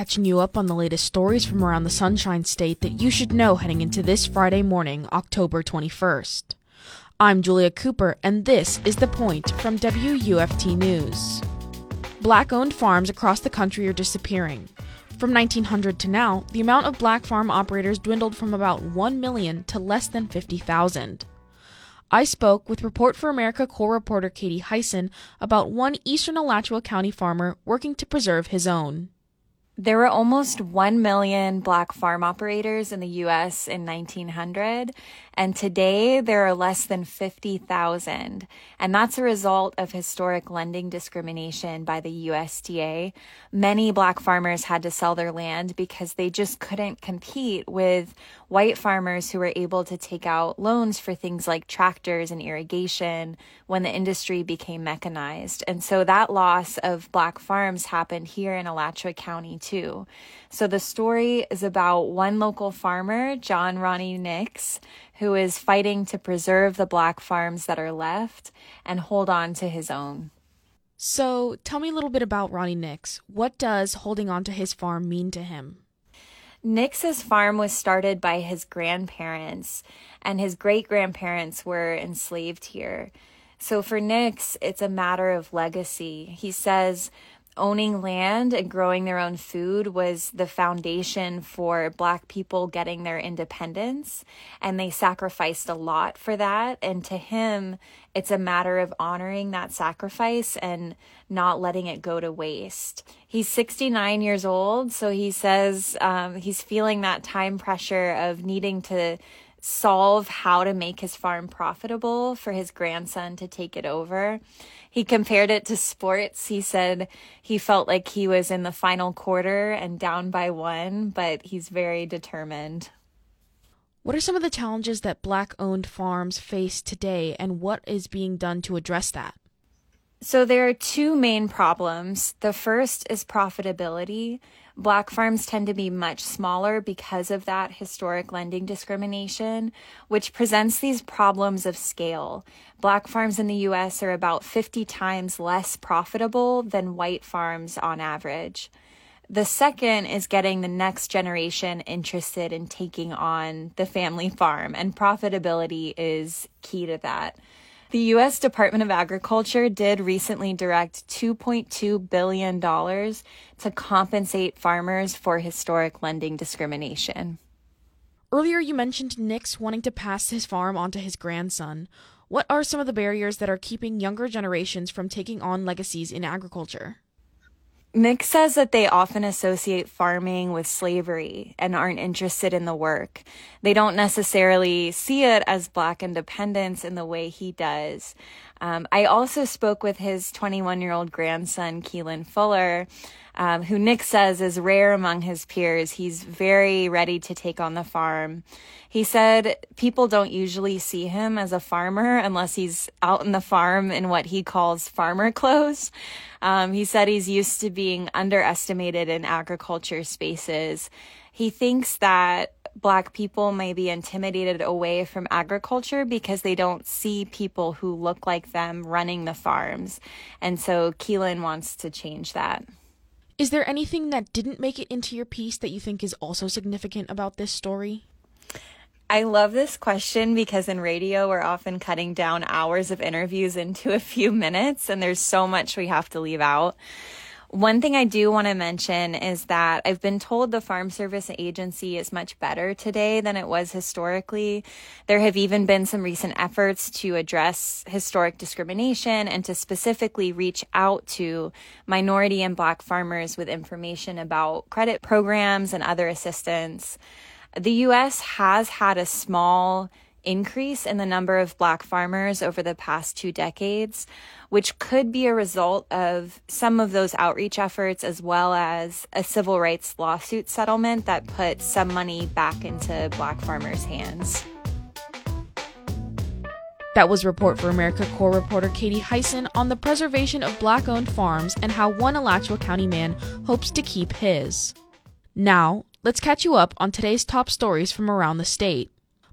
catching you up on the latest stories from around the Sunshine State that you should know heading into this Friday morning, October 21st. I'm Julia Cooper, and this is The Point from WUFT News. Black owned farms across the country are disappearing. From 1900 to now, the amount of black farm operators dwindled from about 1 million to less than 50,000. I spoke with Report for America Corps reporter Katie Hyson about one eastern Alachua County farmer working to preserve his own. There were almost 1 million black farm operators in the US in 1900, and today there are less than 50,000. And that's a result of historic lending discrimination by the USDA. Many black farmers had to sell their land because they just couldn't compete with white farmers who were able to take out loans for things like tractors and irrigation when the industry became mechanized. And so that loss of black farms happened here in Alachua County too. So the story is about one local farmer, John Ronnie Nix, who is fighting to preserve the black farms that are left and hold on to his own. So tell me a little bit about Ronnie Nix. What does holding on to his farm mean to him? Nix's farm was started by his grandparents, and his great grandparents were enslaved here. So for Nix, it's a matter of legacy. He says owning land and growing their own food was the foundation for Black people getting their independence. And they sacrificed a lot for that. And to him, it's a matter of honoring that sacrifice and not letting it go to waste. He's 69 years old, so he says um, he's feeling that time pressure of needing to solve how to make his farm profitable for his grandson to take it over. He compared it to sports. He said he felt like he was in the final quarter and down by one, but he's very determined. What are some of the challenges that black owned farms face today, and what is being done to address that? So, there are two main problems. The first is profitability. Black farms tend to be much smaller because of that historic lending discrimination, which presents these problems of scale. Black farms in the US are about 50 times less profitable than white farms on average. The second is getting the next generation interested in taking on the family farm, and profitability is key to that. The U.S. Department of Agriculture did recently direct $2.2 billion to compensate farmers for historic lending discrimination. Earlier, you mentioned Nix wanting to pass his farm on to his grandson. What are some of the barriers that are keeping younger generations from taking on legacies in agriculture? Nix says that they often associate farming with slavery and aren't interested in the work. They don't necessarily see it as Black independence in the way he does. Um, I also spoke with his 21 year old grandson, Keelan Fuller, um, who Nix says is rare among his peers. He's very ready to take on the farm. He said people don't usually see him as a farmer unless he's out in the farm in what he calls farmer clothes. Um, he said he's used to being underestimated in agriculture spaces. He thinks that black people may be intimidated away from agriculture because they don't see people who look like them running the farms. And so Keelan wants to change that. Is there anything that didn't make it into your piece that you think is also significant about this story? I love this question because in radio, we're often cutting down hours of interviews into a few minutes, and there's so much we have to leave out. One thing I do want to mention is that I've been told the Farm Service Agency is much better today than it was historically. There have even been some recent efforts to address historic discrimination and to specifically reach out to minority and black farmers with information about credit programs and other assistance. The US has had a small increase in the number of black farmers over the past two decades, which could be a result of some of those outreach efforts as well as a civil rights lawsuit settlement that put some money back into black farmers' hands. That was Report for America Corps reporter Katie Hyson on the preservation of black owned farms and how one Alachua County man hopes to keep his. Now, let's catch you up on today's top stories from around the state.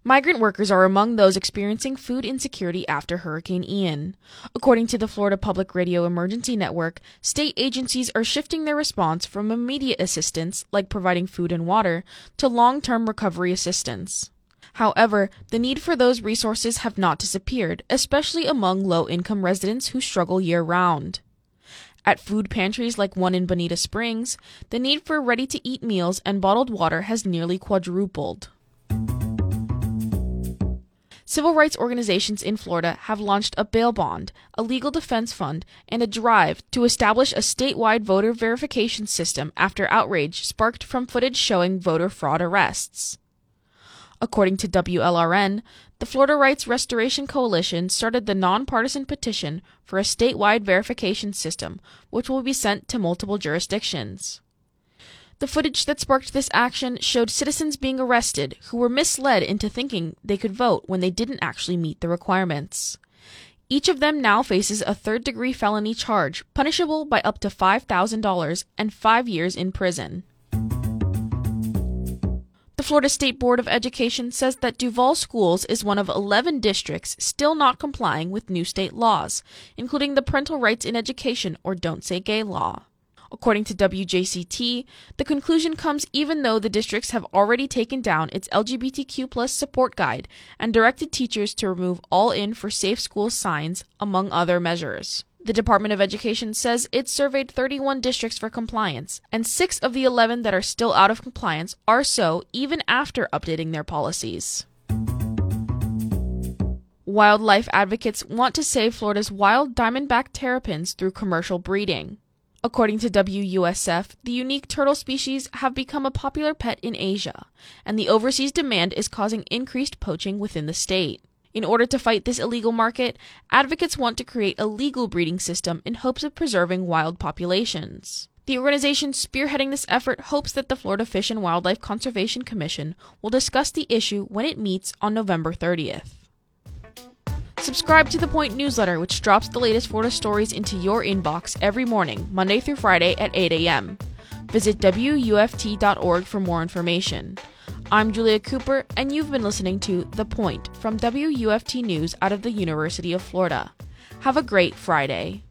Migrant workers are among those experiencing food insecurity after Hurricane Ian. According to the Florida Public Radio Emergency Network, state agencies are shifting their response from immediate assistance, like providing food and water, to long term recovery assistance. However, the need for those resources have not disappeared, especially among low income residents who struggle year round. At food pantries like one in Bonita Springs, the need for ready to eat meals and bottled water has nearly quadrupled. Civil rights organizations in Florida have launched a bail bond, a legal defense fund, and a drive to establish a statewide voter verification system after outrage sparked from footage showing voter fraud arrests. According to WLRN, the Florida Rights Restoration Coalition started the nonpartisan petition for a statewide verification system, which will be sent to multiple jurisdictions. The footage that sparked this action showed citizens being arrested who were misled into thinking they could vote when they didn't actually meet the requirements. Each of them now faces a third degree felony charge, punishable by up to $5,000 and five years in prison. The Florida State Board of Education says that Duval Schools is one of 11 districts still not complying with new state laws, including the Parental Rights in Education or Don't Say Gay law. According to WJCT, the conclusion comes even though the districts have already taken down its LGBTQ support guide and directed teachers to remove all in for safe schools signs, among other measures. The Department of Education says it surveyed 31 districts for compliance, and six of the 11 that are still out of compliance are so even after updating their policies. Wildlife advocates want to save Florida's wild diamondback terrapins through commercial breeding. According to WUSF, the unique turtle species have become a popular pet in Asia, and the overseas demand is causing increased poaching within the state. In order to fight this illegal market, advocates want to create a legal breeding system in hopes of preserving wild populations. The organization spearheading this effort hopes that the Florida Fish and Wildlife Conservation Commission will discuss the issue when it meets on November 30th. Subscribe to the Point newsletter, which drops the latest Florida stories into your inbox every morning, Monday through Friday at 8 a.m. Visit WUFT.org for more information. I'm Julia Cooper, and you've been listening to The Point from WUFT News out of the University of Florida. Have a great Friday.